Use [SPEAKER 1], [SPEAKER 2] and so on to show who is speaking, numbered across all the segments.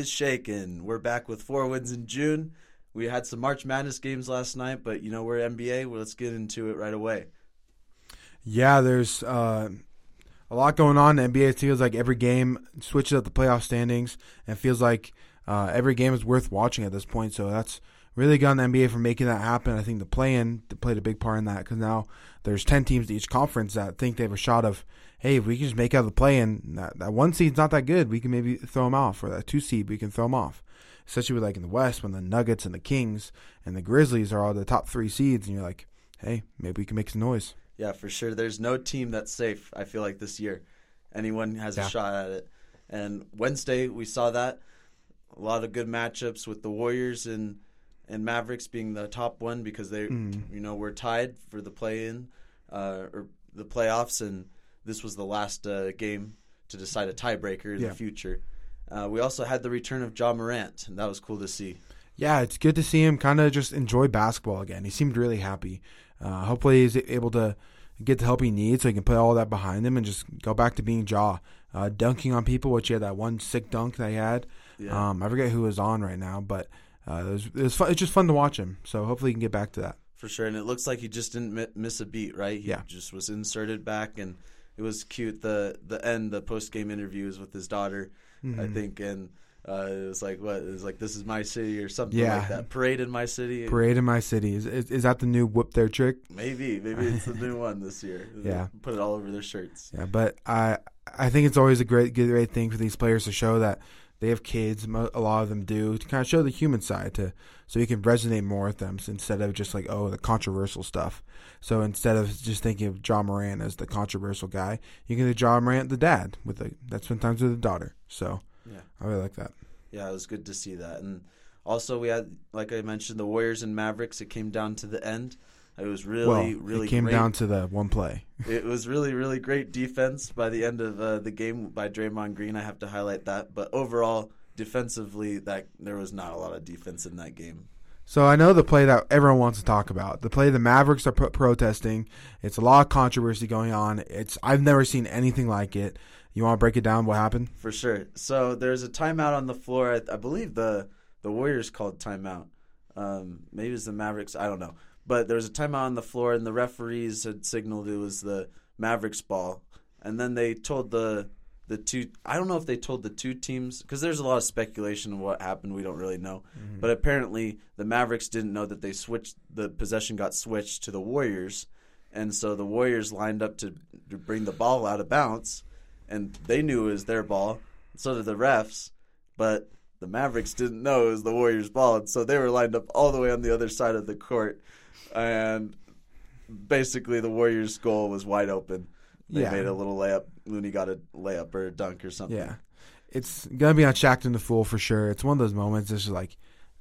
[SPEAKER 1] is shaking. We're back with four wins in June. We had some March Madness games last night, but you know we're NBA. Well, let's get into it right away.
[SPEAKER 2] Yeah, there's uh, a lot going on. The NBA feels like every game switches up the playoff standings, and feels like uh, every game is worth watching at this point. So that's really got the NBA for making that happen. I think the play-in played a big part in that because now there's ten teams to each conference that think they have a shot of, hey, if we can just make out the play-in, that, that one seed's not that good, we can maybe throw them off, or that two seed, we can throw them off. Especially with like in the West when the Nuggets and the Kings and the Grizzlies are all the top three seeds, and you're like, hey, maybe we can make some noise.
[SPEAKER 1] Yeah, for sure. There's no team that's safe. I feel like this year, anyone has
[SPEAKER 2] Yeah.
[SPEAKER 1] a shot at it. And Wednesday we saw that a lot of good matchups with the Warriors and and Mavericks being the top one because they
[SPEAKER 2] Mm.
[SPEAKER 1] you know were tied for the play in uh, or the playoffs, and this was the last uh, game to decide a tiebreaker in
[SPEAKER 2] Yeah.
[SPEAKER 1] the future. Uh, we also had the return of Ja Morant, and that was cool to see.
[SPEAKER 2] Yeah, it's good to see him kind of just enjoy basketball again. He seemed really happy. Uh, hopefully, he's able to get the help he needs so he can put all that behind him and just go back to being Ja. Uh, dunking on people, which he had that one sick dunk that he had.
[SPEAKER 1] Yeah.
[SPEAKER 2] Um, I forget who was on right now, but uh, it was, it was fun. It's just fun to watch him. So hopefully, he can get back to that.
[SPEAKER 1] For sure, and it looks like he just didn't miss a beat, right? He
[SPEAKER 2] Yeah.
[SPEAKER 1] just was inserted back, and it was cute. the The end, the post game interviews with his daughter, I
[SPEAKER 2] Mhm.
[SPEAKER 1] think, and uh, it was like what it was like. This is my city, or something
[SPEAKER 2] Yeah.
[SPEAKER 1] like that. Parade in my city.
[SPEAKER 2] Parade in my city is, is is that the new whoop their trick?
[SPEAKER 1] Maybe, maybe it's the new one this year.
[SPEAKER 2] Yeah.
[SPEAKER 1] put it all over their shirts.
[SPEAKER 2] Yeah, but I I think it's always a great good great thing for these players to show that they have kids. A lot of them do to kind of show the human side to so you can resonate more with them instead of just like oh the controversial stuff. So instead of just thinking of Ja Morant as the controversial guy, you can do Ja Morant the dad with the that spend times with the daughter. So
[SPEAKER 1] Yeah.
[SPEAKER 2] I really like that.
[SPEAKER 1] Yeah, it was good to see that. And also, we had, like I mentioned, the Warriors and Mavericks. It came down to the end. It was really,
[SPEAKER 2] well,
[SPEAKER 1] really
[SPEAKER 2] it came
[SPEAKER 1] great.
[SPEAKER 2] down to the one play.
[SPEAKER 1] It was really, really great defense by the end of uh, the game by Draymond Green. I have to highlight that. But overall, defensively, that there was not a lot of defense in that game.
[SPEAKER 2] So I know the play that everyone wants to talk about. The play the Mavericks are pro- protesting. It's a lot of controversy going on. It's I've never seen anything like it. You want to break it down? What happened?
[SPEAKER 1] For sure. So there's a timeout on the floor. I, I believe the the Warriors called timeout. Um, maybe it's the Mavericks. I don't know. But there was a timeout on the floor, and the referees had signaled it was the Mavericks ball. And then they told the the two. I don't know if they told the two teams because there's a lot of speculation of what happened. We don't really know. Mm-hmm. But apparently, the Mavericks didn't know that they switched. The possession got switched to the Warriors, and so the Warriors lined up to, to bring the ball out of bounds, and they knew it was their ball. So did the refs, but the Mavericks didn't know it was the Warriors' ball, and so they were lined up all the way on the other side of the court, and basically the Warriors' goal was wide open. They
[SPEAKER 2] Yeah.
[SPEAKER 1] made a little layup. Looney got a layup or a dunk or something.
[SPEAKER 2] Yeah, it's gonna be on Shaqtin' the Fool for sure. It's one of those moments. It's just like,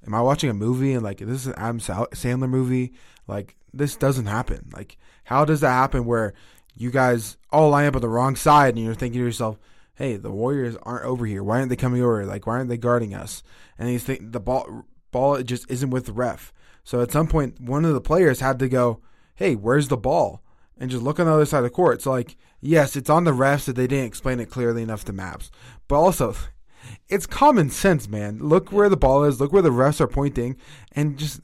[SPEAKER 2] am I watching a movie and like this is an Adam Sandler movie? Like this doesn't happen. Like how does that happen where you guys all line up on the wrong side and you're thinking to yourself, hey, the Warriors aren't over here. Why aren't they coming over? Like why aren't they guarding us? And you think the ball ball just isn't with the ref. So at some point, one of the players had to go, hey, where's the ball? And just look on the other side of the court. So like, yes, it's on the refs that they didn't explain it clearly enough to Mavs, but also, it's common sense, man. Look where the ball is. Look where the refs are pointing, and just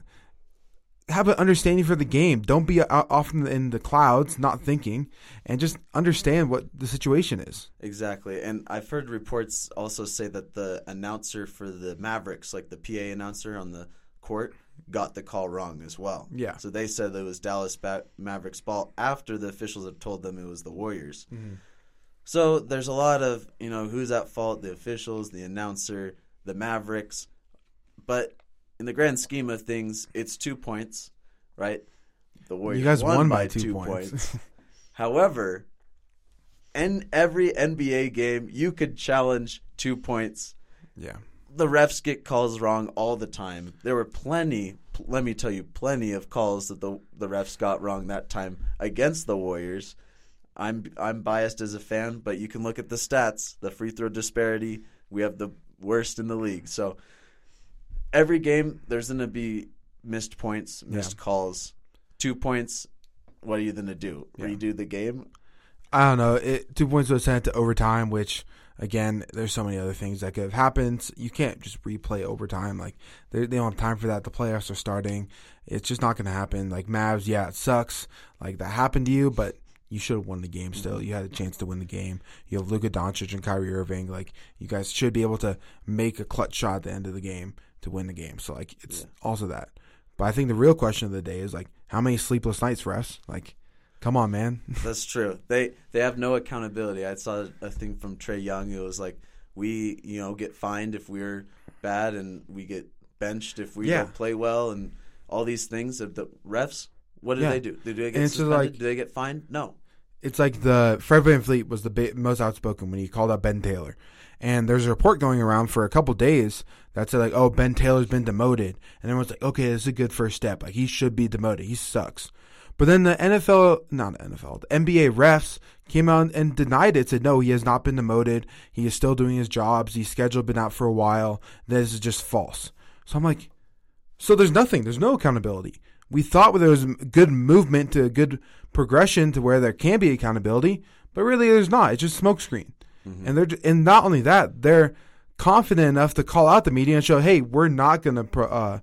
[SPEAKER 2] have an understanding for the game. Don't be off in the clouds, not thinking, and just understand what the situation is.
[SPEAKER 1] Exactly. And I've heard reports also say that the announcer for the Mavericks, like the PA announcer on the court, got the call wrong as well.
[SPEAKER 2] Yeah.
[SPEAKER 1] So they said it was Dallas ba- Mavericks ball after the officials had told them it was the Warriors. Mm-hmm. So there's a lot of, you know, who's at fault, the officials, the announcer, the Mavericks. But in the grand scheme of things, it's two points, right? The Warriors
[SPEAKER 2] You guys
[SPEAKER 1] won,
[SPEAKER 2] won
[SPEAKER 1] by,
[SPEAKER 2] by two
[SPEAKER 1] two
[SPEAKER 2] points.
[SPEAKER 1] points. However, in every NBA game, you could challenge two points.
[SPEAKER 2] Yeah.
[SPEAKER 1] The refs get calls wrong all the time. There were plenty, pl- let me tell you, plenty of calls that the the refs got wrong that time against the Warriors. I'm I'm biased as a fan, but you can look at the stats, the free throw disparity. We have the worst in the league. So every game there's going to be missed points, missed
[SPEAKER 2] Yeah.
[SPEAKER 1] calls. Two points, what are you going to do?
[SPEAKER 2] Yeah.
[SPEAKER 1] Redo the game?
[SPEAKER 2] I don't know. It, two points was sent to overtime, which again, there's so many other things that could have happened. You can't just replay overtime. Like they, they don't have time for that. The playoffs are starting. It's just not going to happen. Like Mavs, yeah, it sucks. Like that happened to you, but you should have won the game still. You had a chance to win the game. You have Luka Doncic and Kyrie Irving. Like you guys should be able to make a clutch shot at the end of the game to win the game. So like it's
[SPEAKER 1] Yeah.
[SPEAKER 2] also that. But I think the real question of the day is like how many sleepless nights, refs? Like, come on, man.
[SPEAKER 1] That's true. They they have no accountability. I saw a thing from Trae Young. It was like we you know get fined if we're bad, and we get benched if we
[SPEAKER 2] Yeah.
[SPEAKER 1] don't play well, and all these things. The- The refs, what do
[SPEAKER 2] Yeah.
[SPEAKER 1] they do? Do they get suspended?
[SPEAKER 2] like-
[SPEAKER 1] do they get fined? No.
[SPEAKER 2] it's like the Fred VanVleet was the ba- most outspoken when he called out Ben Taylor. And there's a report going around for a couple days that said like, oh, Ben Taylor's been demoted, and everyone's like, okay, this is a good first step. Like he should be demoted. He sucks. But then the NFL, not the NFL, the NBA refs came out and denied it. Said no, he has not been demoted. He is still doing his jobs. He's scheduled been out for a while. This is just false. So I'm like, so there's nothing. There's no accountability. We thought there was good movement to good progression to where there can be accountability, but really there's not. It's just smokescreen. And they're and not only that, they're confident enough to call out the media and show, hey, we're not going to pro, uh,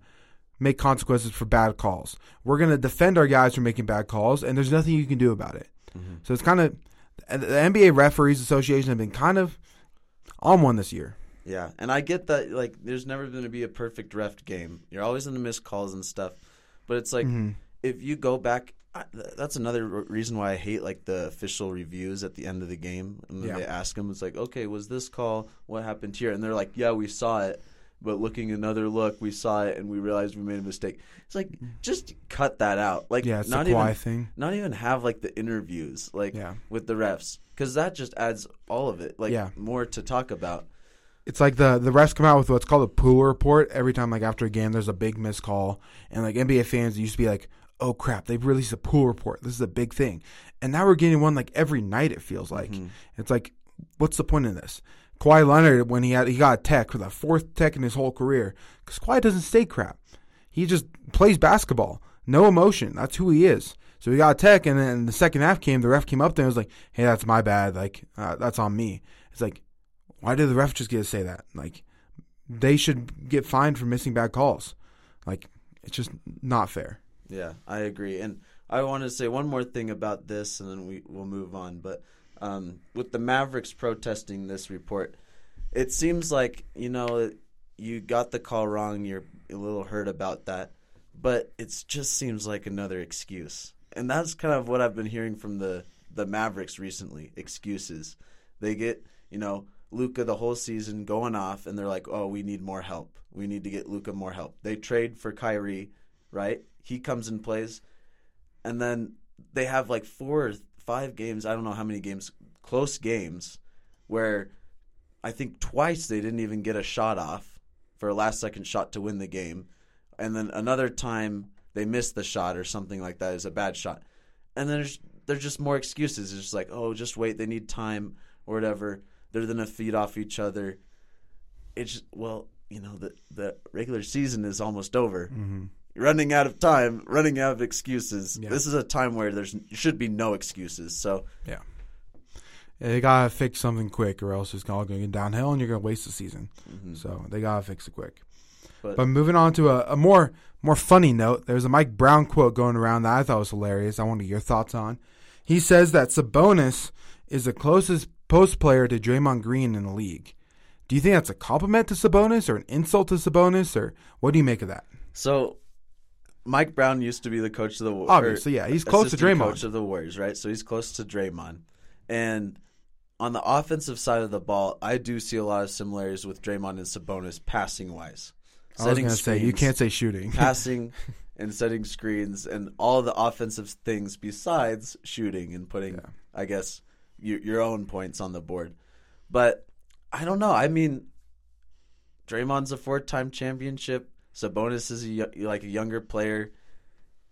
[SPEAKER 2] make consequences for bad calls. We're going to defend our guys from making bad calls, and there's nothing you can do about it. So it's kind of the NBA Referees Association have been kind of on one this year.
[SPEAKER 1] Yeah, and I get that. Like, there's never going to be a perfect ref game. You're always going to miss calls and stuff. But it's like
[SPEAKER 2] Mm-hmm.
[SPEAKER 1] if you go back, I, that's another reason why I hate like the official reviews at the end of the game. And then
[SPEAKER 2] Yeah.
[SPEAKER 1] they ask them, it's like, okay, was this call? What happened here? And they're like, yeah, we saw it. But looking another look, we saw it and we realized we made a mistake. It's like just cut that out. Like
[SPEAKER 2] Mm-hmm. Yeah, it's
[SPEAKER 1] not even
[SPEAKER 2] thing.
[SPEAKER 1] not even have like the interviews like
[SPEAKER 2] Yeah.
[SPEAKER 1] with the refs because that just adds all of it like
[SPEAKER 2] Yeah.
[SPEAKER 1] more to talk about.
[SPEAKER 2] It's like the the refs come out with what's called a pool report every time, like after a game, there's a big missed call, and like NBA fans used to be like, "Oh crap, they've released a pool report. This is a big thing," and now we're getting one like every night. It feels like it's like, what's the point in this? Kawhi Leonard, when he had he got a tech for the fourth tech in his whole career, because Kawhi doesn't say crap. He just plays basketball, no emotion. That's who he is. So he got a tech, and then the second half came. The ref came up there and was like, "Hey, that's my bad. Like uh, that's on me." It's like, why did the ref just get to say that? Like, they should get fined for missing bad calls. Like, it's just not fair.
[SPEAKER 1] Yeah, I agree. And I want to say one more thing about this, and then we will move on. But um, with the Mavericks protesting this report, it seems like you know you got the call wrong. You're a little hurt about that, but it just seems like another excuse. And that's kind of what I've been hearing from the the Mavericks recently. Excuses. They get you know Luka the whole season going off, and they're like, "Oh, we need more help. We need to get Luka more help." They trade for Kyrie, right? He comes and plays, and then they have like four five games. I don't know how many games, close games, where I think twice they didn't even get a shot off for a last second shot to win the game, and then another time they missed the shot or something like that is a bad shot, and then there's there's just more excuses. It's just like, oh, just wait, they need time or whatever. They're gonna feed off each other. It's just, well, you know, the the regular season is almost over. You're running out of time, running out of excuses.
[SPEAKER 2] Yeah.
[SPEAKER 1] This is a time where there's should be no excuses. So
[SPEAKER 2] Yeah. They gotta fix something quick, or else it's all gonna get downhill, and you're gonna waste the season. Mm-hmm. So they gotta fix it quick.
[SPEAKER 1] But-
[SPEAKER 2] But, moving on to a, a more more funny note, there's a Mike Brown quote going around that I thought was hilarious. I want to get your thoughts on. He says that Sabonis is the closest post player to Draymond Green in the league. Do you think that's a compliment to Sabonis or an insult to Sabonis, or what do you make of that?
[SPEAKER 1] so Mike Brown used to be the coach of the Warriors.
[SPEAKER 2] Obviously, yeah, he's close to Draymond.
[SPEAKER 1] Coach of the Warriors, right? So he's close to Draymond, and on the offensive side of the ball, I do see a lot of similarities with Draymond and Sabonis passing wise.
[SPEAKER 2] I was gonna say you can't say shooting.
[SPEAKER 1] passing and setting screens and all the offensive things besides shooting and putting, I guess, your, your own points on the board. But I don't know. I mean, Draymond's a four-time championship. Sabonis is a, like a younger player.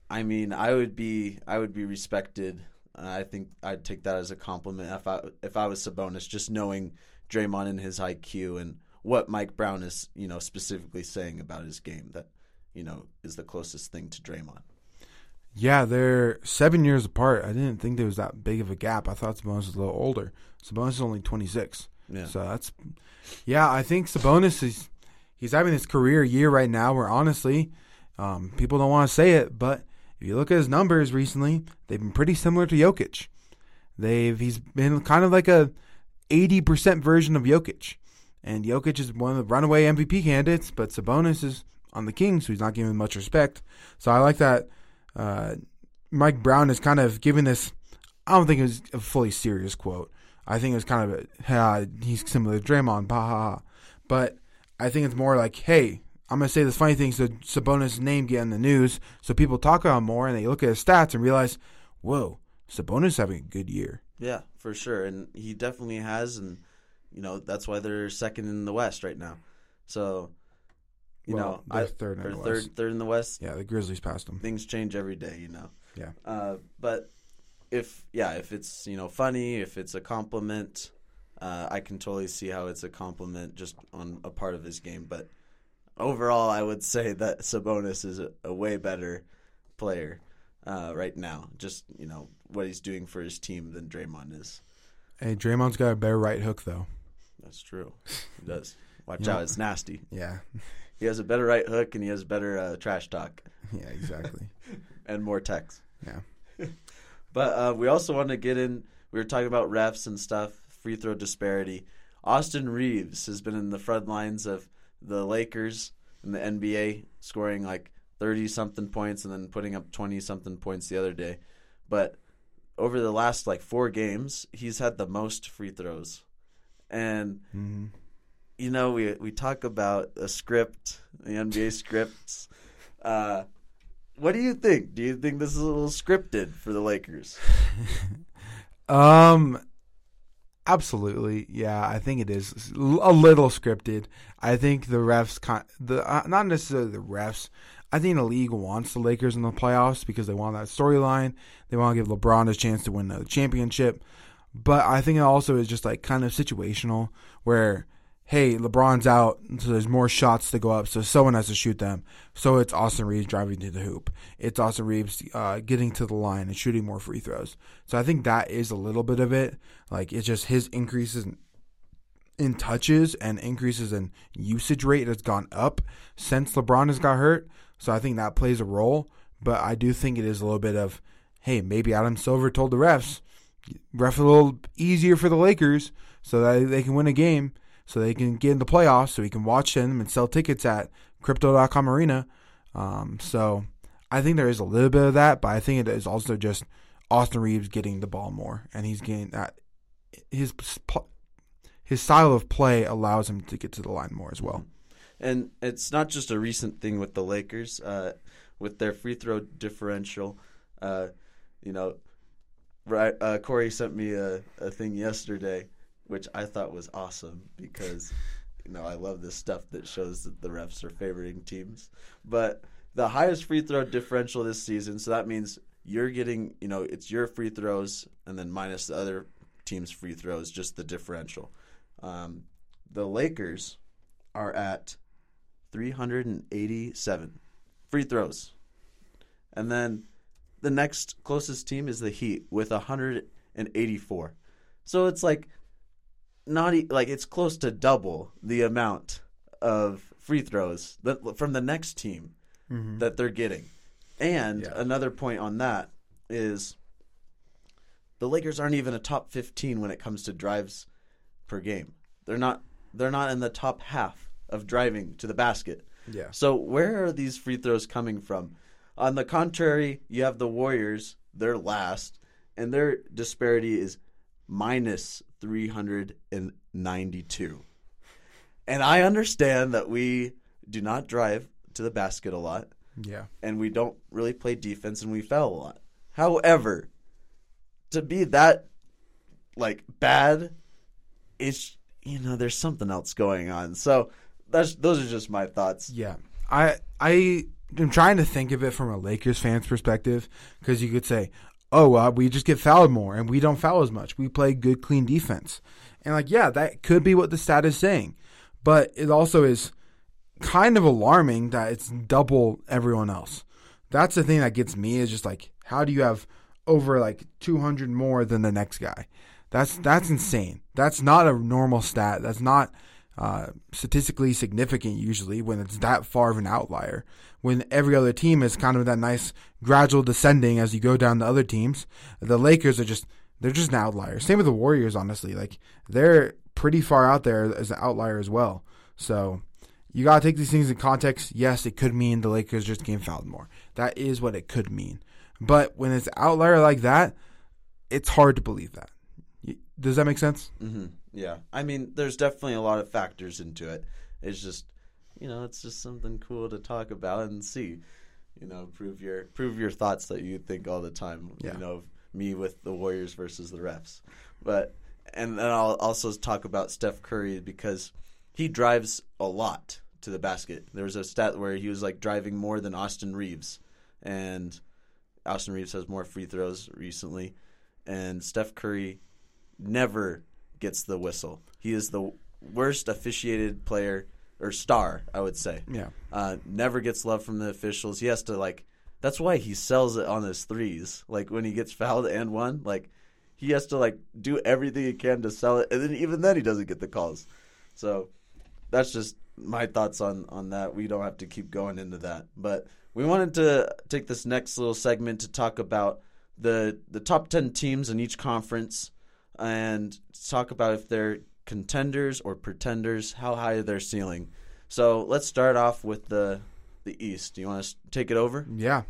[SPEAKER 1] I mean, I would be I would be respected. Uh, I think I'd take that as a compliment if I if I was Sabonis, just knowing Draymond and his IQ and what Mike Brown is, you know, specifically saying about his game that, you know, is the closest thing to Draymond.
[SPEAKER 2] Yeah, they're seven years apart. I didn't think there was that big of a gap. I thought Sabonis was a little older. Sabonis is only 26.
[SPEAKER 1] Yeah.
[SPEAKER 2] So that's, yeah, I think Sabonis is, he's having his career year right now where honestly, um, people don't want to say it, but if you look at his numbers recently, they've been pretty similar to Jokic. They've, he's been kind of like a 80% version of Jokic. And Jokic is one of the runaway MVP candidates, but Sabonis is on the Kings, so he's not given much respect. So I like that uh, Mike Brown is kind of giving this. I don't think it was a fully serious quote. I think it was kind of a, he's similar to Draymond, bah, ha, ha. But I think it's more like, hey, I'm gonna say this funny thing so Sabonis' name get in the news, so people talk about him more, and they look at his stats and realize, whoa, Sabonis having a good year.
[SPEAKER 1] Yeah, for sure, and he definitely has, and you know that's why they're second in the West right now. So, you
[SPEAKER 2] Well,
[SPEAKER 1] know,
[SPEAKER 2] they're
[SPEAKER 1] I,
[SPEAKER 2] third in the
[SPEAKER 1] third,
[SPEAKER 2] West.
[SPEAKER 1] third in the West.
[SPEAKER 2] Yeah, the Grizzlies passed them.
[SPEAKER 1] Things change every day, you know.
[SPEAKER 2] Yeah.
[SPEAKER 1] Uh, but if yeah, if it's you know funny, if it's a compliment, uh, I can totally see how it's a compliment just on a part of his game. But overall, I would say that Sabonis is a, a way better player uh, right now. Just you know what he's doing for his team than Draymond is.
[SPEAKER 2] Hey, Draymond's got a better right hook though.
[SPEAKER 1] That's true. He does. Watch
[SPEAKER 2] know-
[SPEAKER 1] out, it's nasty.
[SPEAKER 2] Yeah,
[SPEAKER 1] He has a better right hook and he has better uh, trash talk
[SPEAKER 2] yeah, exactly.
[SPEAKER 1] and more text.
[SPEAKER 2] Yeah.
[SPEAKER 1] But uh, we also want to get in. We were talking about refs and stuff, free throw disparity. Austin Reaves has been in the front lines of the Lakers in the NBA, scoring like thirty something points and then putting up twenty something points the other day. But over the last like four games, he's had the most free throws, and
[SPEAKER 2] hmm
[SPEAKER 1] you know, we we talk about a script, the NBA scripts. Uh, what do you think? Do you think this is a little scripted for the Lakers?
[SPEAKER 2] Um, absolutely. Yeah, I think it is a little scripted. I think the refs, con- the uh, not necessarily the refs. I think the league wants the Lakers in the playoffs because they want that storyline. They want to give LeBron a chance to win the championship. But I think it also is just like kind of situational where, hey, LeBron's out, so there's more shots to go up, so someone has to shoot them. So it's Austin Reaves driving to the hoop. It's Austin Reaves uh, getting to the line and shooting more free throws. So I think that is a little bit of it. Like it's just his increases in, touches and increases in usage rate has gone up since LeBron has got hurt. So I think that plays a role. But I do think it is a little bit of, hey, maybe Adam Silver told the refs, ref a little easier for the Lakers so that they can win a game, so they can get in the playoffs, so he can watch them and sell tickets at Crypto.com Arena. Um, so I think there is a little bit of that, but I think it is also just Austin Reaves getting the ball more, and he's getting that his his style of play allows him to get to the line more as well.
[SPEAKER 1] And it's not just a recent thing with the Lakers, uh, with their free throw differential. Uh, you know, right? Uh, Corey sent me a, a thing yesterday, which I thought was awesome because you know I love this stuff that shows that the refs are favoring teams. But the highest free throw differential this season, so that means you're getting, you know, it's your free throws and then minus the other team's free throws, just the differential. Um, the Lakers are at 387 free throws. And then the next closest team is the Heat with 184. So it's like not e- like it's close to double the amount of free throws that from the next team
[SPEAKER 2] Mm-hmm.
[SPEAKER 1] that they're getting. And
[SPEAKER 2] Yeah.
[SPEAKER 1] another point on that is the Lakers aren't even a top 15 when it comes to drives per game. They're not they're not in the top half of driving to the basket.
[SPEAKER 2] Yeah.
[SPEAKER 1] So where are these free throws coming from? On the contrary, you have the Warriors, they're last, and their disparity is minus 392. And I understand that we do not drive to the basket a lot
[SPEAKER 2] Yeah.
[SPEAKER 1] and we don't really play defense and we foul a lot. However, to be that like bad, it's you know there's something else going on. So that's those are just my thoughts.
[SPEAKER 2] Yeah, I I am trying to think of it from a Lakers fan's perspective because you could say, "Oh, well, we just get fouled more and we don't foul as much. We play good, clean defense." And like, yeah, that could be what the stat is saying, but it also is kind of alarming that it's double everyone else. that's the thing that gets me is just like how do you have over like 200 more than the next guy? That's that's insane. That's not a normal stat. That's not uh, statistically significant usually when it's that far of an outlier. When every other team is kind of that nice gradual descending as you go down to other teams. The Lakers are just they're just an outlier. Same with the Warriors, honestly. Like they're pretty far out there as an outlier as well. So you gotta take these things in context. Yes, it could mean the Lakers just game fouled more. That is what it could mean. But when it's outlier like that, it's hard to believe that. Does that make sense?
[SPEAKER 1] Mm-hmm. Yeah, I mean, there's definitely a lot of factors into it. It's just, you know, it's just something cool to talk about and see. You know, prove your prove your thoughts that you think all the time.
[SPEAKER 2] Yeah.
[SPEAKER 1] You know, me with the Warriors versus the refs, but and then I'll also talk about Steph Curry because he drives a lot to the basket. There was a stat where he was like driving more than Austin Reaves, and Austin Reaves has more free throws recently, and Steph Curry never gets the whistle. He is the worst officiated player or star, I would say.
[SPEAKER 2] Yeah.
[SPEAKER 1] Uh, never gets love from the officials. He has to like. That's why he sells it on his threes. Like when he gets fouled and one, like he has to like do everything he can to sell it, and then even then he doesn't get the calls. So that's just my thoughts on on that. We don't have to keep going into that, but we wanted to take this next little segment to talk about the the top ten teams in each conference and talk about if they're contenders or pretenders, how high their ceiling. So let's start off with the the East. Do you want to take it over?
[SPEAKER 2] Yeah.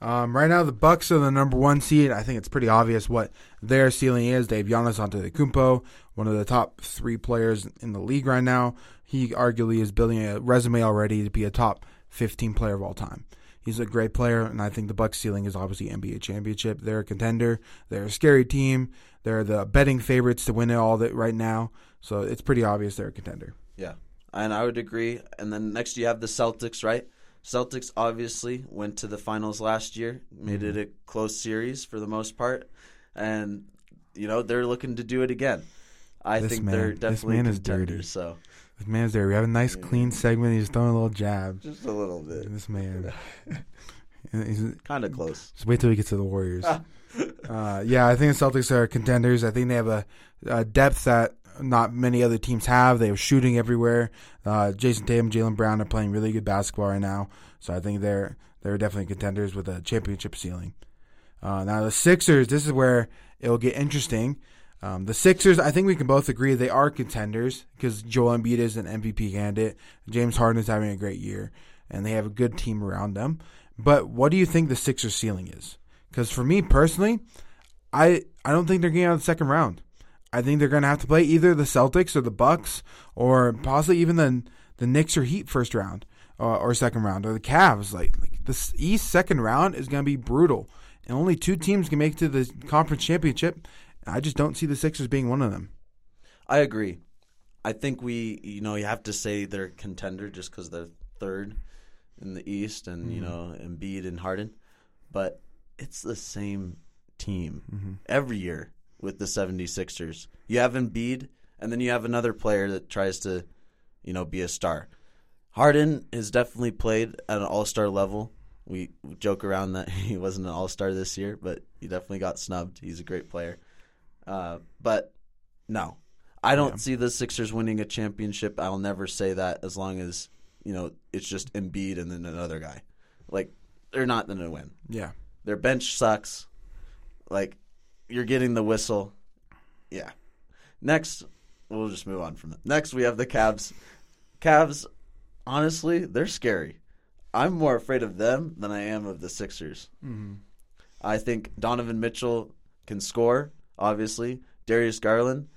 [SPEAKER 2] Um, right now, the Bucks are the number one seed. I think it's pretty obvious what their ceiling is. They have Giannis Antetokounmpo, one of the top three players in the league right now. He arguably is building a resume already to be a top 15 player of all time. He's a great player, and I think the Bucks ceiling is obviously NBA championship. They're a contender. They're a scary team. They're the betting favorites to win it all that right now. So it's pretty obvious they're a contender.
[SPEAKER 1] Yeah, and I would agree. And then next you have the Celtics, right? Celtics obviously went to the finals last year, made it mm-hmm. a close series for the most part, and you know they're looking to do it again. I
[SPEAKER 2] This
[SPEAKER 1] think
[SPEAKER 2] man-
[SPEAKER 1] they're
[SPEAKER 2] this
[SPEAKER 1] definitely
[SPEAKER 2] man is
[SPEAKER 1] contenders.
[SPEAKER 2] dirty.
[SPEAKER 1] So
[SPEAKER 2] This man's there. We have a nice, clean segment. He's throwing a little jab.
[SPEAKER 1] just a little bit,
[SPEAKER 2] This man. He's,
[SPEAKER 1] kind of close.
[SPEAKER 2] Just wait till we get to the Warriors. uh, yeah, I think the Celtics are contenders. I think they have a, a depth that not many other teams have. They have shooting everywhere. Uh, Jayson Tatum, Jaylen Brown are playing really good basketball right now, so I think they're they're definitely contenders with a championship ceiling. Uh, now the Sixers, this is where it will get interesting. Um, the Sixers, I think we can both agree they are contenders because Joel Embiid is an MVP candidate. James Harden is having a great year, and they have a good team around them. But what do you think the Sixers ceiling is? Because for me personally, I I don't think they're getting out of the second round. I think they're going to have to play either the Celtics or the Bucks or possibly even the the Knicks or Heat first round uh, or second round or the Cavs. Like, like the East second round is going to be brutal, and only two teams can make it to the conference championship. I just don't see the Sixers being one of them.
[SPEAKER 1] I agree. I think we, you know, you have to say they're a contender just because they're third in the East, and you know, Embiid and Harden. But it's the same team every year with the 76ers. You have Embiid, and then you have another player that tries to, you know, be a star. Harden has definitely played at an All Star level. We joke around that he wasn't an All Star this year, but he definitely got snubbed. He's a great player. Uh, but no, I don't see the Sixers winning a championship. I'll never say that as long as you know it's just Embiid and then another guy. Like they're not going to win.
[SPEAKER 2] Yeah.
[SPEAKER 1] Their bench sucks. Like you're getting the whistle. Yeah. Next, we'll just move on from that. Next, we have the Cavs. Cavs, honestly, they're scary. I'm more afraid of them than I am of the Sixers. Mm-hmm. I think Donovan Mitchell can score, obviously. Darius Garland,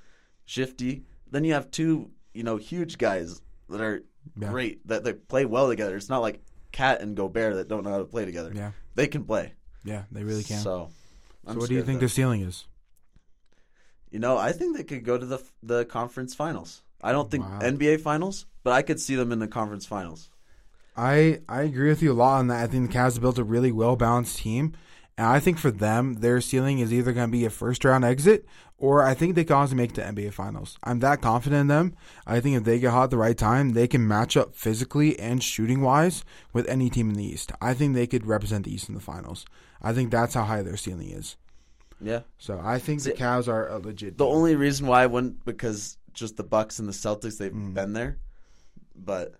[SPEAKER 1] shifty. Then you have two, you know, huge guys that are
[SPEAKER 2] Yeah.
[SPEAKER 1] great, that they play well together. It's not like KAT and Gobert that don't know how to play together.
[SPEAKER 2] Yeah.
[SPEAKER 1] They can play.
[SPEAKER 2] Yeah, they really can. So,
[SPEAKER 1] So,
[SPEAKER 2] what do you think the ceiling is?
[SPEAKER 1] You know, I think they could go to the the conference finals. I don't think
[SPEAKER 2] Wow.
[SPEAKER 1] NBA finals, but I could see them in the conference finals.
[SPEAKER 2] I I agree with you a lot on that. I think the Cavs have built a really well balanced team, And I think for them, their ceiling is either going to be a first round exit or I think they can also make the NBA Finals. I'm that confident in them. I think if they get hot at the right time, they can match up physically and shooting wise with any team in the East. I think they could represent the East in the Finals. I think that's how high their ceiling is.
[SPEAKER 1] Yeah.
[SPEAKER 2] So I think the Cavs are a legit.
[SPEAKER 1] The
[SPEAKER 2] team.
[SPEAKER 1] only reason why I wouldn't because just the Bucks and the Celtics they've
[SPEAKER 2] Mm.
[SPEAKER 1] been there, but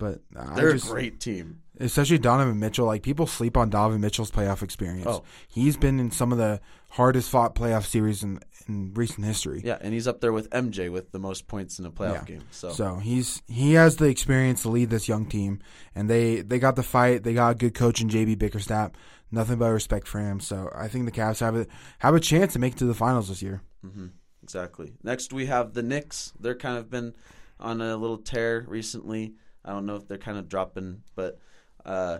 [SPEAKER 2] but
[SPEAKER 1] they're
[SPEAKER 2] just,
[SPEAKER 1] a great team.
[SPEAKER 2] especially Donovan Mitchell. Like people sleep on Donovan Mitchell's playoff experience.
[SPEAKER 1] Oh.
[SPEAKER 2] He's been in some of the hardest fought playoff series in, in recent history.
[SPEAKER 1] Yeah, and he's up there with MJ with the most points in a playoff
[SPEAKER 2] Yeah.
[SPEAKER 1] game. So,
[SPEAKER 2] So he's he has the experience to lead this young team, and they they got the fight. They got a good coach in JB Bickerstaff. Nothing but respect for him. So I think the Cavs have a have a chance to make it to the finals this year.
[SPEAKER 1] hmm exactly. Next we have the Knicks. They're kind of been on a little tear recently. I don't know if they're kind of dropping, but uh,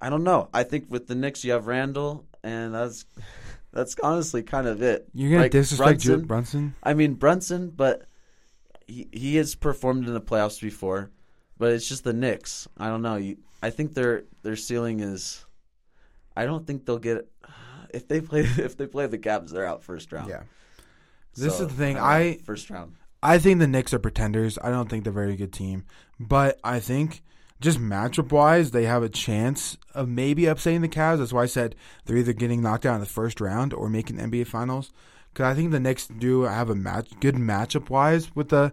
[SPEAKER 1] I don't know. I think with the Knicks you have Randle, and that's that's honestly kind of it.
[SPEAKER 2] You're gonna
[SPEAKER 1] Like,
[SPEAKER 2] disrespect Brunson?
[SPEAKER 1] Brunson?
[SPEAKER 2] Brunson?
[SPEAKER 1] I mean Brunson, but he he has performed in the playoffs before, but it's just the Knicks. I don't know. You, I think their their ceiling is. I don't think they'll get if they play if they play the Cavs, they're out first round.
[SPEAKER 2] Yeah. This
[SPEAKER 1] So,
[SPEAKER 2] is the thing.
[SPEAKER 1] don't
[SPEAKER 2] I
[SPEAKER 1] first round.
[SPEAKER 2] I think the Knicks are pretenders. I don't think they're a very good team, but I think just matchup wise, they have a chance of maybe upsetting the Cavs. That's why I said they're either getting knocked out in the first round or making NBA Finals. Because I think the Knicks do have a match good matchup wise with the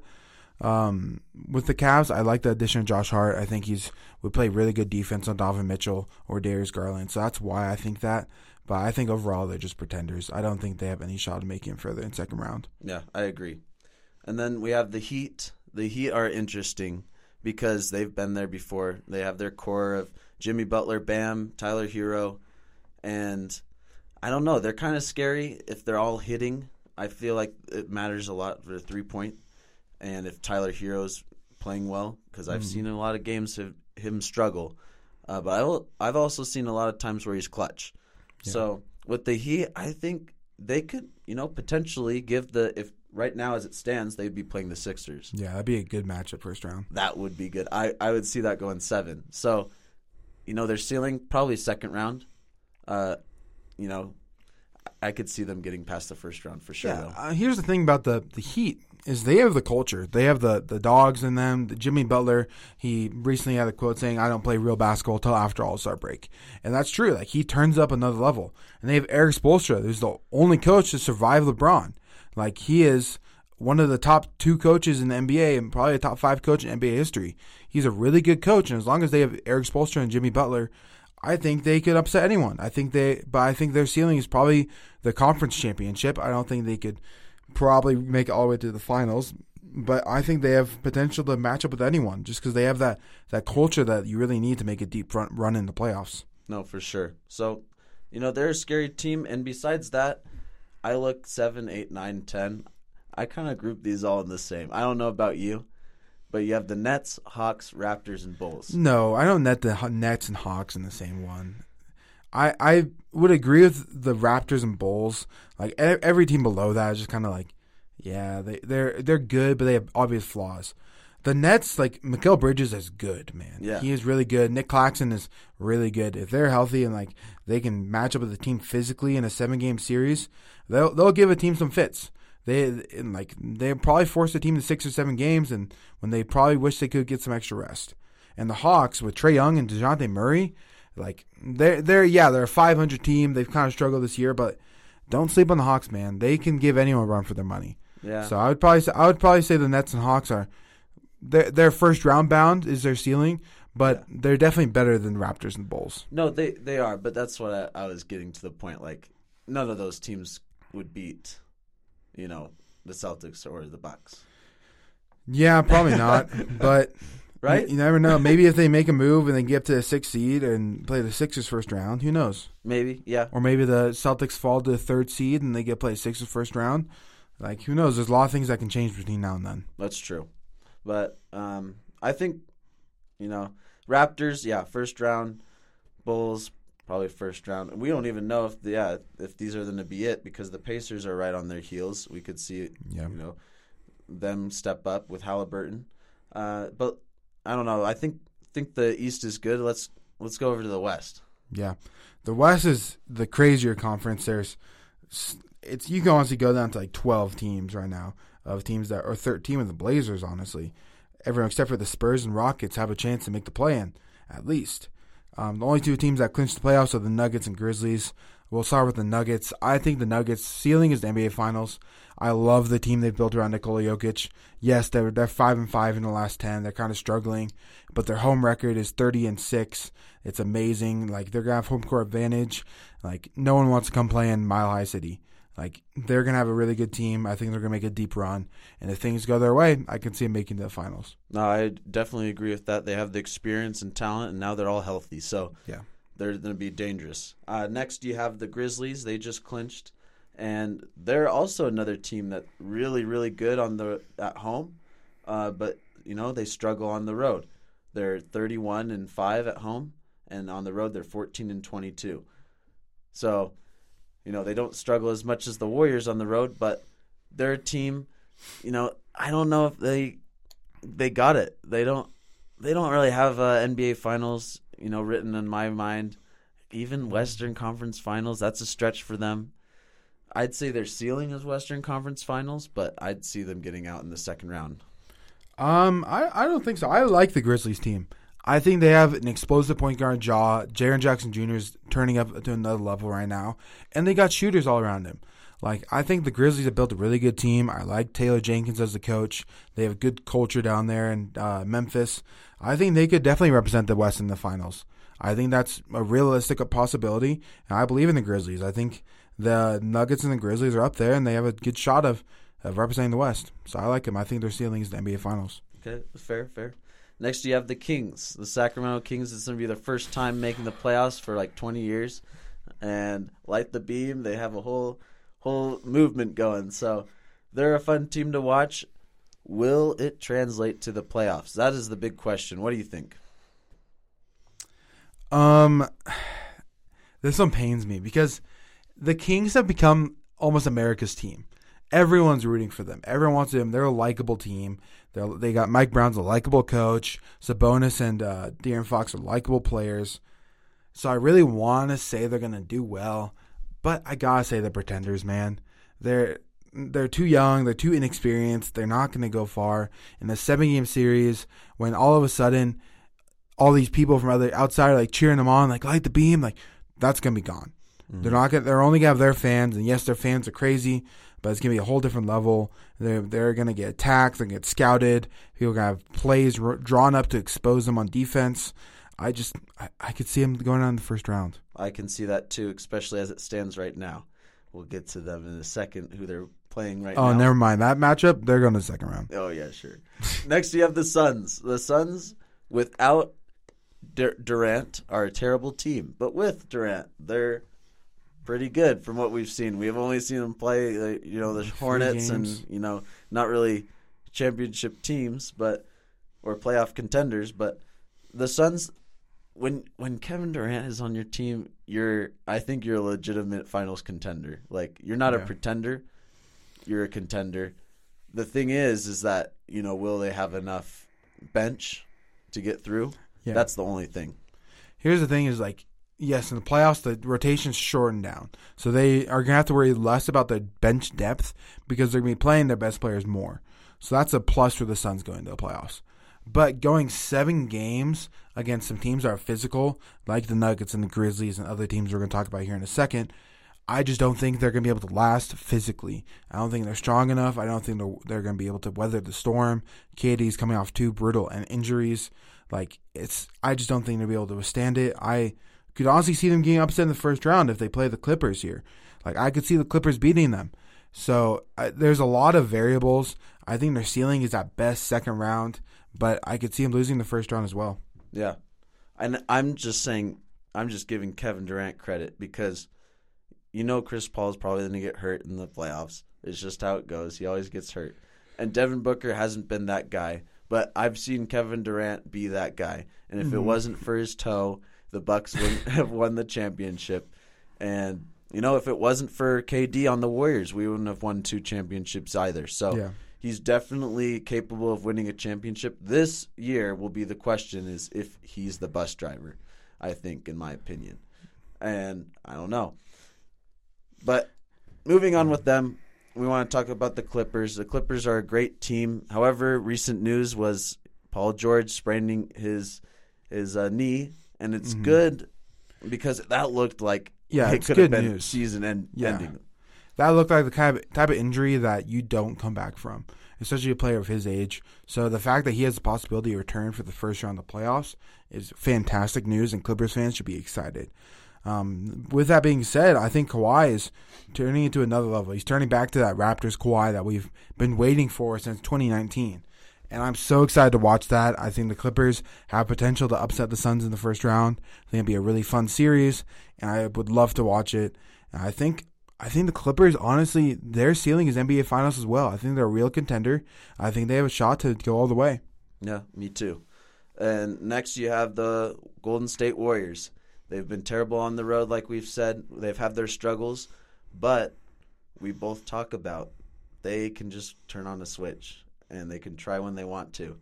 [SPEAKER 2] um, with the Cavs. I like the addition of Josh Hart. I think he's would play really good defense on Donovan Mitchell or Darius Garland. So that's why I think that. But I think overall they're just pretenders. I don't think they have any shot of making it further in second round.
[SPEAKER 1] Yeah, I agree. And then we have the Heat. The Heat are interesting because they've been there before. They have their core of Jimmy Butler, Bam, Tyler Herro, and I don't know. They're kind of scary if they're all hitting. I feel like it matters a lot for the three point, and if Tyler Herro's playing well, because I've seen a lot of games of him struggle. Uh, but I will, I've also seen a lot of times where he's clutch. So with the Heat, I think they could, you know, potentially give the if right now as it stands, they'd be playing the Sixers.
[SPEAKER 2] Yeah, that'd be a good matchup first round.
[SPEAKER 1] That would be good. I I would see that going seven. So, you know, their ceiling probably second round. Uh, you know, I could see them getting past the first round for sure.
[SPEAKER 2] Yeah.
[SPEAKER 1] though.
[SPEAKER 2] Uh, here's the thing about the the Heat is they have the culture. They have the the dogs in them. The Jimmy Butler, he recently had a quote saying, "I don't play real basketball till after All Star break," and that's true. Like he turns up another level. And they have Erik Spoelstra, who's the only coach to survive LeBron. Like he is one of the top two coaches in the NBA and probably a top five coach in NBA history. He's a really good coach, and as long as they have Erik Spoelstra and Jimmy Butler, I think they could upset anyone. I think they, but I think their ceiling is probably the conference championship. I don't think they could probably make it all the way to the finals, but I think they have potential to match up with anyone just because they have that that culture that you really need to make a deep front run in the playoffs.
[SPEAKER 1] No, for sure. So, you know, they're a scary team, and besides that, I look seven, eight, nine, ten. I kind of group these all in the same. I don't know about you, but you have the Nets, Hawks, Raptors, and Bulls.
[SPEAKER 2] No, I don't net the Nets and Hawks in the same one. I I would agree with the Raptors and Bulls. Like every team below that is just kind of like, yeah, they they're they're good, but they have obvious flaws. The Nets, like Mikal Bridges, is good, man.
[SPEAKER 1] Yeah.
[SPEAKER 2] he is really good. Nic Claxton is really good. If they're healthy and like they can match up with the team physically in a seven game series, they'll they'll give a team some fits. They and like they probably force the team to six or seven games, and when they probably wish they could get some extra rest. And the Hawks with Trae Young and Dejounte Murray, like they're they're yeah they're a 500 team. They've kind of struggled this year, but don't sleep on the Hawks, man. They can give anyone a run for their money.
[SPEAKER 1] Yeah.
[SPEAKER 2] So I would probably say, I would probably say the Nets and Hawks are their their first round bound is their ceiling, but they're definitely better than Raptors and Bulls.
[SPEAKER 1] No, they they are, but that's what I, I was getting to the point. Like, none of those teams would beat, you know, the Celtics or the Bucks,
[SPEAKER 2] Yeah, probably not, but
[SPEAKER 1] right?
[SPEAKER 2] You, you never know. Maybe if they make a move and they get to the sixth seed and play the Sixers first round, who knows?
[SPEAKER 1] Maybe, yeah.
[SPEAKER 2] Or maybe the Celtics fall to the third seed and they get play Sixers first round. Like who knows? There's a lot of things that can change between now and then.
[SPEAKER 1] That's true. But um, I think, you know, Raptors, yeah, first round. Bulls, probably first round. We don't even know if, the, yeah, if these are going to be it because the Pacers are right on their heels. We could see,
[SPEAKER 2] Yeah.
[SPEAKER 1] you know, them step up with Halliburton. Uh, but I don't know. I think think the East is good. Let's let's go over to the West.
[SPEAKER 2] Yeah, the West is the crazier conference. There's it's you can honestly go down to like twelve teams right now of teams that are thirteen with the Blazers. Honestly, everyone except for the Spurs and Rockets have a chance to make the play in at least. Um, the only two teams that clinch the playoffs are the Nuggets and Grizzlies. We'll start with the Nuggets. I think the Nuggets' ceiling is the NBA Finals. I love the team they've built around Nikola Jokic. Yes, they're they're five and five in the last ten. They're kind of struggling, but their home record is thirty and six. It's amazing. Like they're gonna have home court advantage. Like no one wants to come play in Mile High City. Like they're gonna have a really good team. I think they're gonna make a deep run, and if things go their way, I can see them making the finals.
[SPEAKER 1] No, I definitely agree with that. They have the experience and talent, and now they're all healthy. So
[SPEAKER 2] yeah,
[SPEAKER 1] they're gonna be dangerous. Uh, next, you have the Grizzlies. They just clinched, and they're also another team that really, really good on the at home, uh, but you know they struggle on the road. They're thirty-one and five at home, and on the road they're fourteen and twenty-two. So you know, they don't struggle as much as the Warriors on the road, but their team, you know, I don't know if they they got it. They don't they don't really have uh, NBA finals, you know, written in my mind. Even Western Conference Finals, that's a stretch for them. I'd say their ceiling is Western Conference Finals, but I'd see them getting out in the second round.
[SPEAKER 2] Um, I, I don't think so. I like the Grizzlies team. I think they have an explosive point guard Ja. Jaren Jackson Jr. is turning up to another level right now, and they got shooters all around him. Like I think the Grizzlies have built a really good team. I like Taylor Jenkins as the coach. They have good culture down there in uh, Memphis. I think they could definitely represent the West in the finals. I think that's a realistic possibility, and I believe in the Grizzlies. I think the Nuggets and the Grizzlies are up there, and they have a good shot of, of representing the West. So I like them. I think their ceiling is the NBA Finals.
[SPEAKER 1] Okay, fair, fair. Next, you have the Kings. The Sacramento Kings is going to be their first time making the playoffs for like 20 years, and light the beam. They have a whole whole movement going. So they're a fun team to watch. Will it translate to the playoffs? That is the big question. What do you think?
[SPEAKER 2] Um, this one pains me because the Kings have become almost America's team. Everyone's rooting for them. Everyone wants them. They're a likable team. They're, they got Mike Brown's a likable coach. Sabonis and uh, De'Aaron Fox are likable players. So I really want to say they're gonna do well, but I gotta say the pretenders, man. They're they're too young. They're too inexperienced. They're not gonna go far in the seven game series. When all of a sudden, all these people from other outside are like cheering them on, like light the beam, like that's gonna be gone. Mm-hmm. They're not gonna. They're only gonna have their fans, and yes, their fans are crazy, but it's gonna be a whole different level. They're they're gonna get attacked, they're gonna get scouted. People are gonna have plays r- drawn up to expose them on defense. I just I, I could see them going on in the first round.
[SPEAKER 1] I can see that too, especially as it stands right now. We'll get to them in a second. Who they're playing right
[SPEAKER 2] oh,
[SPEAKER 1] now.
[SPEAKER 2] Oh, never mind that matchup. They're going to the second round.
[SPEAKER 1] Oh yeah, sure. Next, you have the Suns. The Suns without Durant are a terrible team, but with Durant, they're pretty good from what we've seen. We've only seen them play, uh, you know, the Hornets and you know, not really championship teams, but or playoff contenders. But the Suns, when when Kevin Durant is on your team, you're I think you're a legitimate Finals contender. Like you're not yeah. a pretender, you're a contender. The thing is, is that you know, will they have enough bench to get through? Yeah. That's the only thing.
[SPEAKER 2] Here's the thing: is like yes, in the playoffs, the rotation's shortened down. So they are going to have to worry less about the bench depth because they're going to be playing their best players more. So that's a plus for the Suns going to the playoffs. But going seven games against some teams that are physical, like the Nuggets and the Grizzlies and other teams we're going to talk about here in a second, I just don't think they're going to be able to last physically. I don't think they're strong enough. I don't think they're, they're going to be able to weather the storm. KD's coming off two brutal and injuries. Like it's, I just don't think they'll be able to withstand it. I could honestly see them getting upset in the first round if they play the Clippers here. Like I could see the Clippers beating them. So uh, there's a lot of variables. I think their ceiling is at best second round, but I could see them losing the first round as well.
[SPEAKER 1] Yeah, and I'm just saying, I'm just giving Kevin Durant credit because you know Chris Paul is probably going to get hurt in the playoffs. It's just how it goes. He always gets hurt, and Devin Booker hasn't been that guy. But I've seen Kevin Durant be that guy, and if mm-hmm. it wasn't for his toe the Bucks wouldn't have won the championship. And you know, if it wasn't for KD on the Warriors, we wouldn't have won two championships either. So yeah. he's definitely capable of winning a championship. This year will be the question: is if he's the bus driver. I think, in my opinion. and I don't know. But moving on with them, we want to talk about the Clippers. The Clippers are a great team. However, recent news was Paul George spraining his his uh, knee, and it's
[SPEAKER 2] Mhm.
[SPEAKER 1] good because that looked like
[SPEAKER 2] Yeah,
[SPEAKER 1] it could have been
[SPEAKER 2] news.
[SPEAKER 1] season end
[SPEAKER 2] Yeah.
[SPEAKER 1] ending.
[SPEAKER 2] That looked like the kind of, type of injury that you don't come back from, especially a player of his age. So the fact that he has the possibility to return for the first round of the playoffs is fantastic news, and Clippers fans should be excited. Um, with that being said, I think Kawhi is turning into another level. He's turning back to that Raptors Kawhi that we've been waiting for since 2019. And I'm so excited to watch that. I think the Clippers have potential to upset the Suns in the first round. I think it'd be a really fun series, and I would love to watch it. And I think I think the Clippers, honestly, their ceiling is NBA Finals as well. I think they're a real contender. I think they have a shot to go all the way.
[SPEAKER 1] Yeah, me too. And next you have the Golden State Warriors. They've been terrible on the road, like we've said. They've had their struggles, but we both talk about they can just turn on a switch and they can try when they want to.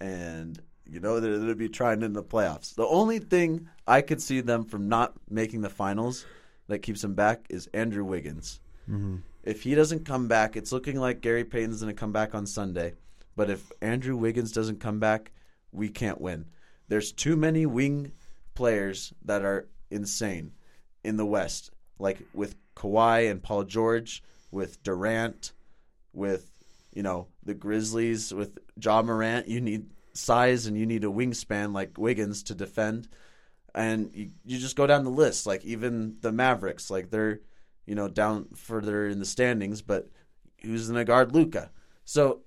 [SPEAKER 1] And you know they're going to be trying in the playoffs. The only thing I could see them from not making the finals that keeps them back is Andrew Wiggins.
[SPEAKER 2] Mm-hmm.
[SPEAKER 1] If he doesn't come back, it's looking like Gary Payton's going to come back on Sunday. But if Andrew Wiggins doesn't come back, we can't win. There's too many wing players that are insane in the West, like with Kawhi and Paul George, with Durant, with you know the Grizzlies, with Ja Morant. You need size and you need a wingspan like Wiggins to defend, and you, you just go down the list. Like even the Mavericks, like they're you know down further in the standings, but who's going to guard Luka? So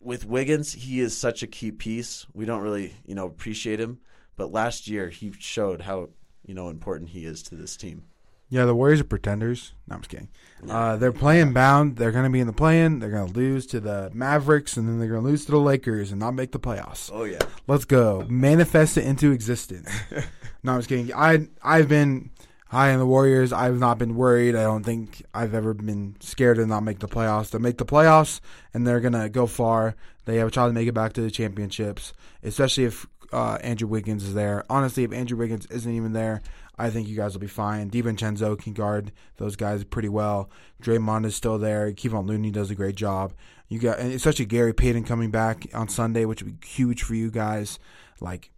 [SPEAKER 1] with Wiggins, he is such a key piece. We don't really, you know, appreciate him, but last year he showed how, you know, important he is to this team.
[SPEAKER 2] Yeah, the Warriors are pretenders. No, I'm just kidding. Uh, they're playing bound. They're going to be in the play-in. They're going to lose to the Mavericks, and then they're going to lose to the Lakers and not make the playoffs.
[SPEAKER 1] Oh yeah.
[SPEAKER 2] Let's go. Manifest it into existence. no, I'm just kidding. I I've been high on the Warriors. I've not been worried. I don't think I've ever been scared to not make the playoffs. They make the playoffs, and they're gonna go far. They have a shot to make it back to the championships, especially if uh, Andrew Wiggins is there. Honestly, if Andrew Wiggins isn't even there, I think you guys will be fine. DiVincenzo can guard those guys pretty well. Draymond is still there. Kevon Looney does a great job. You got, and especially Gary Payton coming back on Sunday, which would be huge for you guys. Like,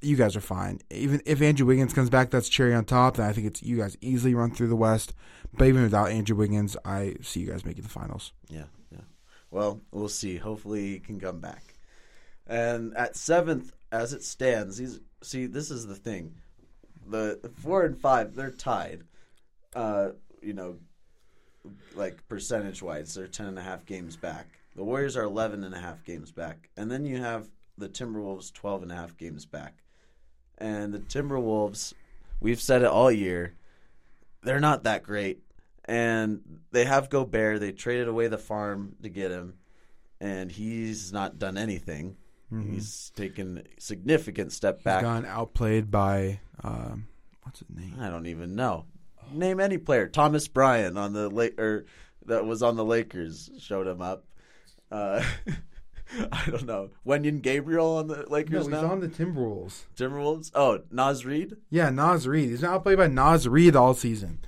[SPEAKER 2] you guys are fine. Even if Andrew Wiggins comes back, that's cherry on top. Then I think it's you guys easily run through the West. But even without Andrew Wiggins, I see you guys making the finals.
[SPEAKER 1] Yeah, yeah. Well, we'll see. Hopefully he can come back. And at seventh, as it stands, these see this is the thing. The four and five, they're tied. Uh, you know, like percentage wise, they're ten and a half games back. The Warriors are 11 and a half games back. And then you have the Timberwolves 12 and a half games back. And the Timberwolves, we've said it all year, they're not that great. And they have Gobert. They traded away the farm to get him. And he's not done anything.
[SPEAKER 2] Mhm.
[SPEAKER 1] He's taken a significant step
[SPEAKER 2] He's
[SPEAKER 1] back.
[SPEAKER 2] gone outplayed by um, what's his name?
[SPEAKER 1] I don't even know. Name any player. Thomas Bryant on the late or that was on the Lakers showed him up. Uh, I don't know. Wenyen Gabriel on the Lakers now.
[SPEAKER 2] He's on the Timberwolves.
[SPEAKER 1] Timberwolves. Oh, Naz Reid.
[SPEAKER 2] Yeah, Naz Reid. He's been outplayed by Naz Reid all season.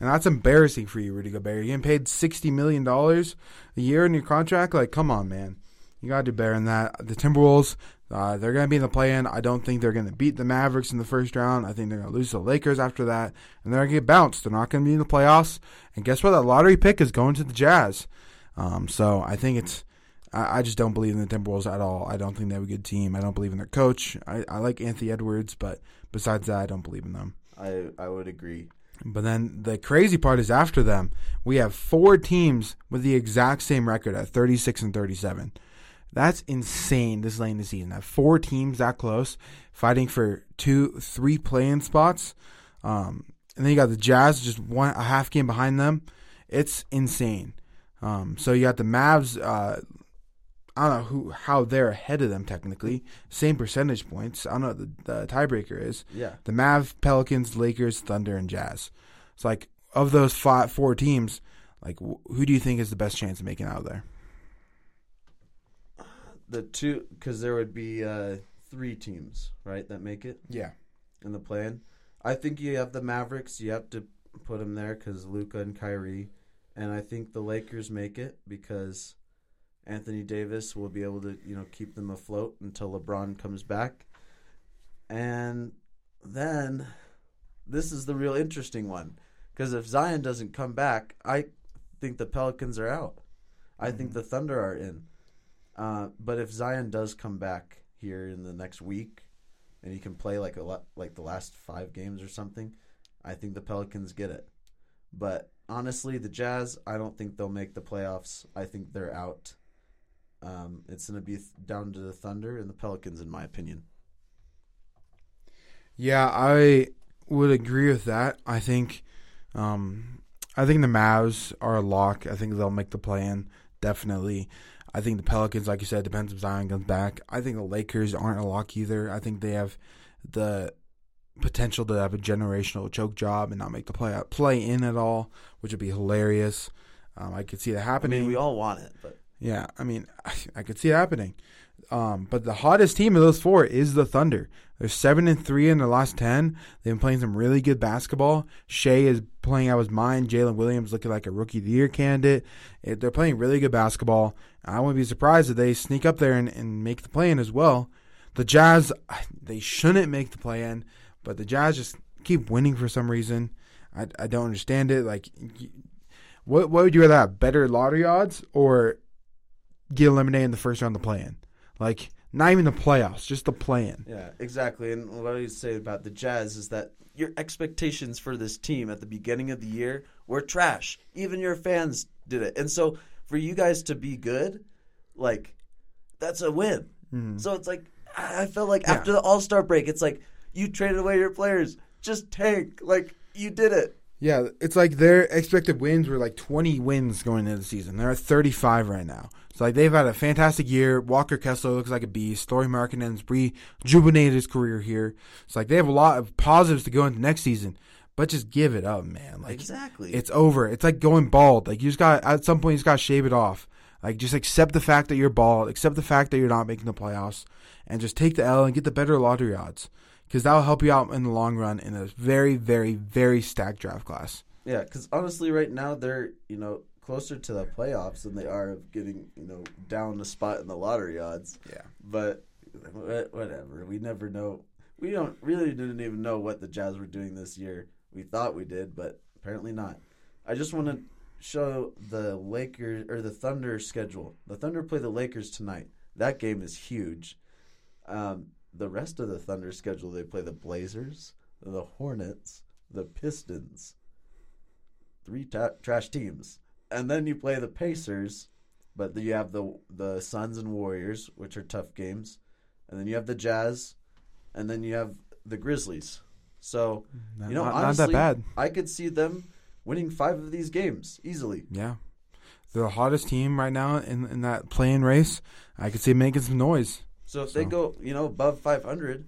[SPEAKER 2] And that's embarrassing for you, Rudy Gobert. You're getting paid $60 million a year in your contract? Like, come on, man. You got to do better than that. The Timberwolves, uh, they're going to be in the play in. I don't think they're going to beat the Mavericks in the first round. I think they're going to lose to the Lakers after that. And they're going to get bounced. They're not going to be in the playoffs. And guess what? That lottery pick is going to the Jazz. Um, so I think it's. I, I just don't believe in the Timberwolves at all. I don't think they have a good team. I don't believe in their coach. I, I like Anthony Edwards, but besides that, I don't believe in them.
[SPEAKER 1] I I would agree.
[SPEAKER 2] But then the crazy part is after them, we have four teams with the exact same record at 36 and 37. That's insane this late in the season. Have four teams that close fighting for two, three play-in spots. Um, and then you got the Jazz just one a half game behind them. It's insane. Um, so you got the Mavs. Uh, I don't know who how they're ahead of them technically. Same percentage points. I don't know what the, the tiebreaker is
[SPEAKER 1] Yeah.
[SPEAKER 2] the Mav, Pelicans, Lakers, Thunder, and Jazz. It's like of those five, four teams, like wh- who do you think is the best chance of making out of there?
[SPEAKER 1] The two because there would be uh, three teams right that make it
[SPEAKER 2] Yeah,
[SPEAKER 1] in the plan. I think you have the Mavericks. You have to put them there because Luka and Kyrie, and I think the Lakers make it because Anthony Davis will be able to you know keep them afloat until LeBron comes back, and then this is the real interesting one because if Zion doesn't come back, I think the Pelicans are out. I think the Thunder are in. Uh, but if Zion does come back here in the next week, and he can play like a lot, like the last five games or something, I think the Pelicans get it. But honestly, the Jazz, I don't think they'll make the playoffs. I think they're out. Um, it's going to be th- down to the Thunder and the Pelicans, in my opinion.
[SPEAKER 2] Yeah, I would agree with that. I think, um, I think the Mavs are a lock. I think they'll make the play in definitely. I think the Pelicans, like you said, depends if Zion comes back. I think the Lakers aren't a lock either. I think they have the potential to have a generational choke job and not make the play out, play in at all, which would be hilarious. Um, I could see that
[SPEAKER 1] I
[SPEAKER 2] happening.
[SPEAKER 1] mean, we all want it, but
[SPEAKER 2] Yeah, I mean, I, I could see it happening. Um, but the hottest team of those four is the Thunder. They're seven and three in their last ten. They've been playing some really good basketball. Shai is playing out his mind. Jalen Williams looking like a rookie of the year candidate. They're playing really good basketball. I wouldn't be surprised if they sneak up there and, and make the play in as well. The Jazz, they shouldn't make the play in, but the Jazz just keep winning for some reason. I, I don't understand it. Like, what what would you rather have? Better lottery odds or get eliminated in the first round of the play in. Like not even the playoffs, just the play in.
[SPEAKER 1] Yeah, exactly. And what I would say about the Jazz is that your expectations for this team at the beginning of the year were trash. Even your fans did it. And so for you guys to be good, like that's a win. Hmm. So it's like I I felt like
[SPEAKER 2] Yeah.
[SPEAKER 1] after the All Star break, it's like you traded away your players. Just tank. Like you did it.
[SPEAKER 2] Yeah, it's like their expected wins were like 20 wins going into the season. They're at 35 right now. So like they've had a fantastic year. Walker Kessler looks like a beast. Story Markkanen's rejuvenated his career here. It's like they have a lot of positives to go into next season, but just give it up, man. Like
[SPEAKER 1] exactly.
[SPEAKER 2] it's over. It's like going bald. Like you just got at some point you just got to shave it off. Like just accept the fact that you're bald. Accept the fact that you're not making the playoffs, and just take the L and get the better lottery odds because that will help you out in the long run in a very, very, very stacked draft class.
[SPEAKER 1] Yeah, because honestly, right now they're you know closer to the playoffs than they are of getting you know down a spot in the lottery odds.
[SPEAKER 2] Yeah.
[SPEAKER 1] But whatever, we never know. We don't really didn't even know what the Jazz were doing this year. We thought we did, but apparently not. I just want to show the Lakers or the Thunder schedule. The Thunder play the Lakers tonight. That game is huge. Um, the rest of the Thunder schedule, they play the Blazers, the Hornets, the Pistons. Three ta- trash teams, and then you play the Pacers, but you have the the Suns and Warriors, which are tough games, and then you have the Jazz, and then you have the Grizzlies. So you know,
[SPEAKER 2] not, not that bad.
[SPEAKER 1] I could see them winning five of these games easily.
[SPEAKER 2] Yeah. The hottest team right now in, in that playing race. I could see making some noise.
[SPEAKER 1] So if they go, you know, above 500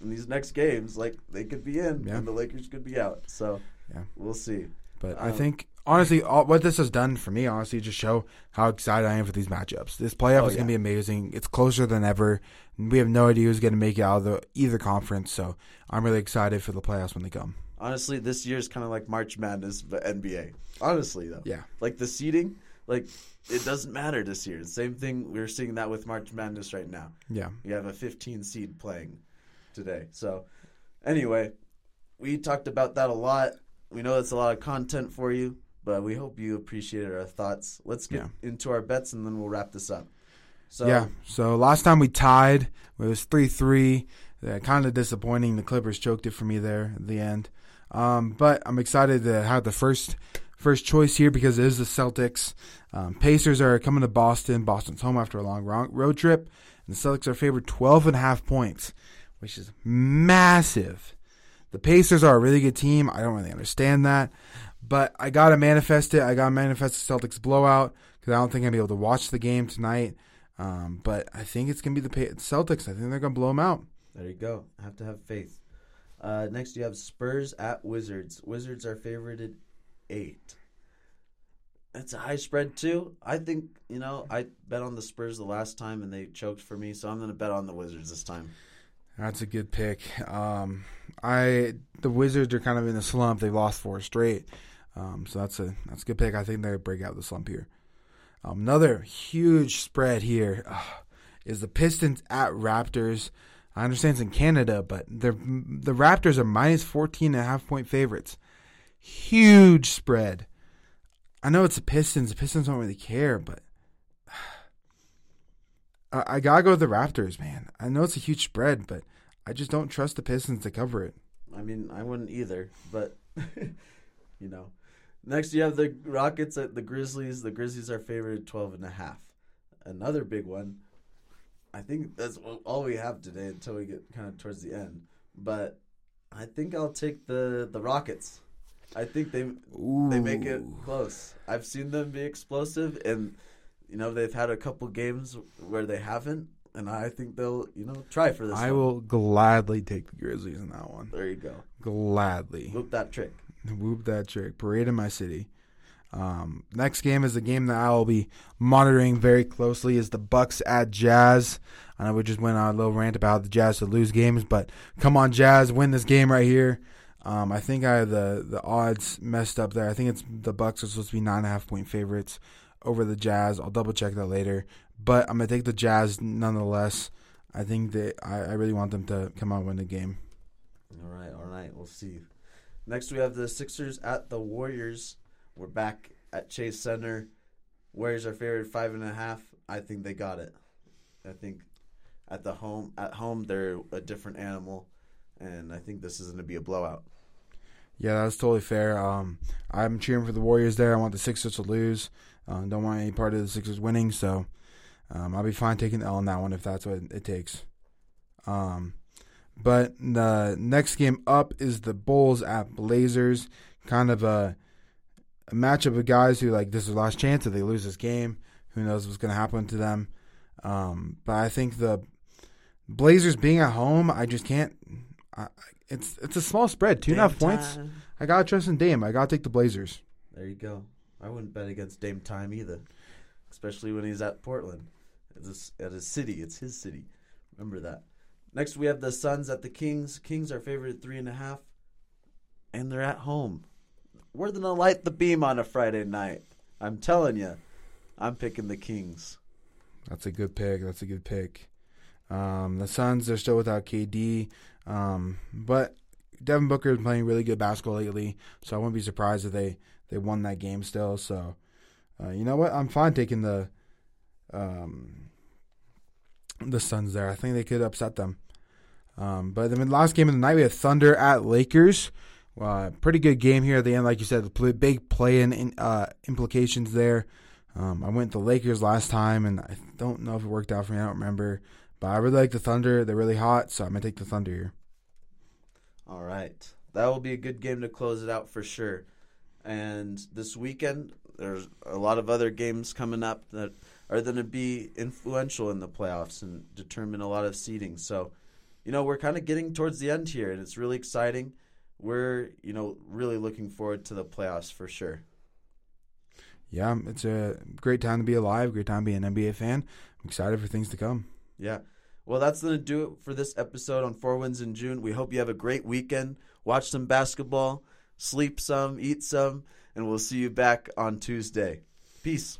[SPEAKER 1] in these next games, like they could be in,
[SPEAKER 2] Yeah.
[SPEAKER 1] and the Lakers could be out. So
[SPEAKER 2] Yeah.
[SPEAKER 1] we'll see.
[SPEAKER 2] But I
[SPEAKER 1] Um,
[SPEAKER 2] think honestly, all, what this has done for me, honestly, just show how excited I am for these matchups. This playoff
[SPEAKER 1] Oh,
[SPEAKER 2] is gonna be amazing. It's closer than ever. We have no idea who's gonna make it out of the either conference. So I'm really excited for the playoffs when they come.
[SPEAKER 1] Honestly, this year is kind of like March Madness, but NBA. Honestly, though,
[SPEAKER 2] Yeah.
[SPEAKER 1] like the seeding, like it doesn't matter this year. Same thing. We're seeing that with March Madness right now.
[SPEAKER 2] Yeah.
[SPEAKER 1] You have a 15 seed playing today. So, anyway, we talked about that a lot. We know that's a lot of content for you, but we hope you appreciated our thoughts. Let's get
[SPEAKER 2] Yeah.
[SPEAKER 1] into our bets and then we'll wrap this up. So,
[SPEAKER 2] yeah. So last time we tied, it was three three. kind of disappointing. The Clippers choked it for me there at the end. Um, but I'm excited to have the first first choice here because it is the Celtics. Um, Pacers are coming to Boston. Boston's home after a long road trip. And the Celtics are favored 12 and a half points, which is massive. The Pacers are a really good team. I don't really understand that. But I got to manifest it. I got to manifest the Celtics blowout because I don't think I'm to be able to watch the game tonight. Um, but I think it's going to be the Celtics. I think they're going to blow them out.
[SPEAKER 1] there you go. Have to have faith. Uh, next, you have Spurs at Wizards. Wizards are favorited eight. That's a high spread too. I think you know I bet on the Spurs the last time and they choked for me, so I'm going to bet on the Wizards this time.
[SPEAKER 2] That's a good pick. Um, I the Wizards are kind of in a slump. They've lost four straight, um, so that's a that's a good pick. I think they break out the slump here. Um, another huge spread here uh, is the Pistons at Raptors. I understand it's in Canada, but the Raptors are minus 14 and a half point favorites. Huge spread. I know it's the Pistons. The Pistons don't really care, but I, I gotta go with the Raptors, man. I know it's a huge spread, but I just don't trust the Pistons to cover it.
[SPEAKER 1] I mean, I wouldn't either, but you know. Next, you have the Rockets at the Grizzlies. The Grizzlies are favored 12 and a half. Another big one. I think that's all we have today until we get kind of towards the end. But I think I'll take the the Rockets. I think they
[SPEAKER 2] Ooh.
[SPEAKER 1] they make it close. I've seen them be explosive, and you know they've had a couple games where they haven't, and I think they'll you know try for this.
[SPEAKER 2] I
[SPEAKER 1] one.
[SPEAKER 2] will gladly take the Grizzlies in that one.
[SPEAKER 1] There you go.
[SPEAKER 2] Gladly.
[SPEAKER 1] Whoop that trick.
[SPEAKER 2] Whoop that trick. Parade in my city. Um, next game is a game that I will be monitoring very closely. Is the Bucks at Jazz. I know we just went on a little rant about the Jazz to lose games, but come on, Jazz, win this game right here. Um, I think I the the odds messed up there. I think it's the Bucks are supposed to be nine and a half point favorites over the Jazz. I'll double check that later, but I'm gonna take the Jazz nonetheless. I think that I, I really want them to come out and win the game.
[SPEAKER 1] All right, all right. We'll see. Next, we have the Sixers at the Warriors. We're back at Chase Center. Warriors are favored five and a half. I think they got it. I think at the home at home they're a different animal, and I think this is going to be a blowout.
[SPEAKER 2] Yeah, that's totally fair. Um, I'm cheering for the Warriors there. I want the Sixers to lose. Uh, don't want any part of the Sixers winning, so um, I'll be fine taking the L on that one if that's what it takes. Um, but the next game up is the Bulls at Blazers. Kind of a, a matchup of guys who like this is their last chance. If they lose this game, who knows what's going to happen to them. Um, but I think the Blazers being at home, I just can't. I, it's it's a small spread, two and a half
[SPEAKER 1] Dame
[SPEAKER 2] points.
[SPEAKER 1] time.
[SPEAKER 2] I gotta trust in Dame. I gotta take the Blazers.
[SPEAKER 1] There you go. I wouldn't bet against Dame Time either, especially when he's at Portland. It's at his city. It's his city. Remember that. Next, we have the Suns at the Kings. Kings are favored at three and a half, and they're at home. We're gonna light the beam on a Friday night. I'm telling you, I'm picking the Kings.
[SPEAKER 2] That's a good pick. That's a good pick. Um, the Suns they're still without KD, um, but Devin Booker is playing really good basketball lately, so I wouldn't be surprised if they they won that game still. So, uh, you know what? I'm fine taking the um, the Suns there. I think they could upset them. Um, but the last game of the night, we have Thunder at Lakers. Uh, pretty good game here at the end, like you said. Big play in uh, implications there. Um, I went the Lakers last time, and I don't know if it worked out for me. I don't remember, but I really like the Thunder. They're really hot, so I'm gonna take the Thunder here.
[SPEAKER 1] All right. That will be a good game to close it out for sure. And this weekend, there's a lot of other games coming up that are going to be influential in the playoffs and determine a lot of seeding. So, you know, we're kind of getting towards the end here, and it's really exciting. We're, you know, really looking forward to the playoffs for sure.
[SPEAKER 2] Yeah, it's a great time to be alive. Great time to be an NBA fan. I'm excited for things to come.
[SPEAKER 1] Yeah. Well, that's going to do it for this episode on Four Wins in June. We hope you have a great weekend. Watch some basketball, sleep some, eat some, and we'll see you back on Tuesday. Peace.